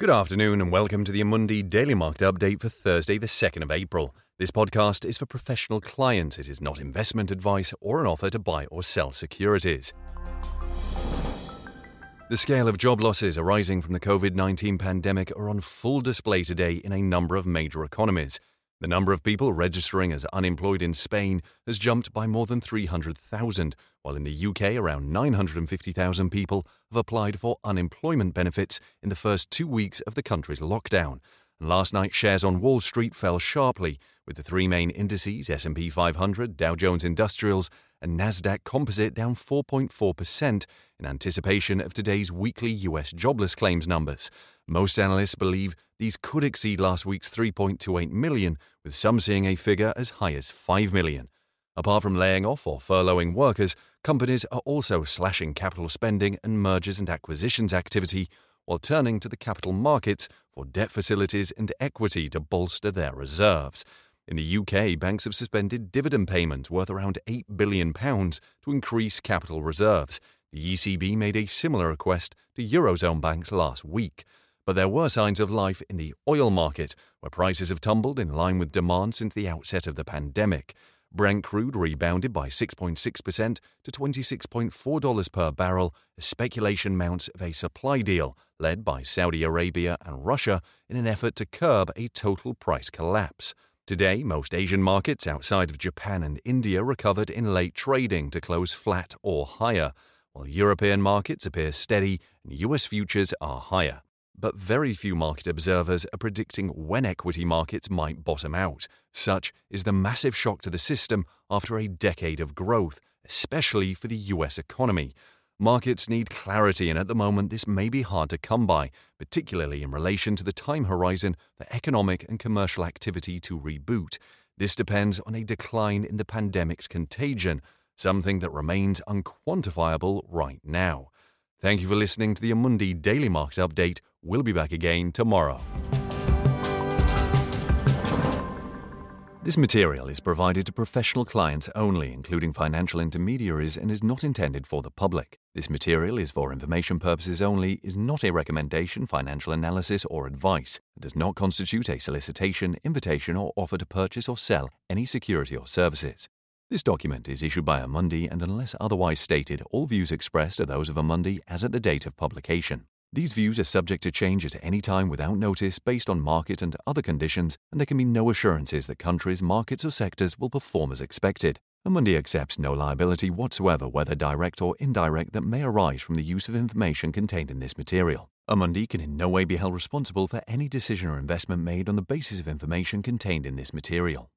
Good afternoon and welcome to the Amundi Daily Market Update for Thursday, the 2nd of April. This podcast is for professional clients. It is not investment advice or an offer to buy or sell securities. The scale of job losses arising from the COVID 19 pandemic are on full display today in a number of major economies. The number of people registering as unemployed in Spain has jumped by more than 300,000, while in the UK, around 950,000 people have applied for unemployment benefits in the first two weeks of the country's lockdown. And last night, shares on Wall Street fell sharply, with the three main indices S&P 500, Dow Jones Industrials, and Nasdaq Composite down 4.4% in anticipation of today's weekly US jobless claims numbers. Most analysts believe these could exceed last week's 3.28 million, with some seeing a figure as high as 5 million. Apart from laying off or furloughing workers, companies are also slashing capital spending and mergers and acquisitions activity while turning to the capital markets for debt facilities and equity to bolster their reserves. In the UK, banks have suspended dividend payments worth around £8 billion to increase capital reserves. The ECB made a similar request to Eurozone banks last week. But there were signs of life in the oil market, where prices have tumbled in line with demand since the outset of the pandemic. Brent crude rebounded by 6.6% to $26.4 per barrel as speculation mounts of a supply deal led by Saudi Arabia and Russia in an effort to curb a total price collapse. Today, most Asian markets outside of Japan and India recovered in late trading to close flat or higher, while European markets appear steady and US futures are higher but very few market observers are predicting when equity markets might bottom out. Such is the massive shock to the system after a decade of growth, especially for the US economy. Markets need clarity, and at the moment, this may be hard to come by, particularly in relation to the time horizon for economic and commercial activity to reboot. This depends on a decline in the pandemic's contagion, something that remains unquantifiable right now. Thank you for listening to the Amundi Daily Market Update. We'll be back again tomorrow. This material is provided to professional clients only, including financial intermediaries, and is not intended for the public. This material is for information purposes only, is not a recommendation, financial analysis, or advice. and does not constitute a solicitation, invitation, or offer to purchase or sell any security or services. This document is issued by Amundi, and unless otherwise stated, all views expressed are those of Amundi as at the date of publication. These views are subject to change at any time without notice based on market and other conditions, and there can be no assurances that countries, markets, or sectors will perform as expected. Amundi accepts no liability whatsoever, whether direct or indirect, that may arise from the use of information contained in this material. Amundi can in no way be held responsible for any decision or investment made on the basis of information contained in this material.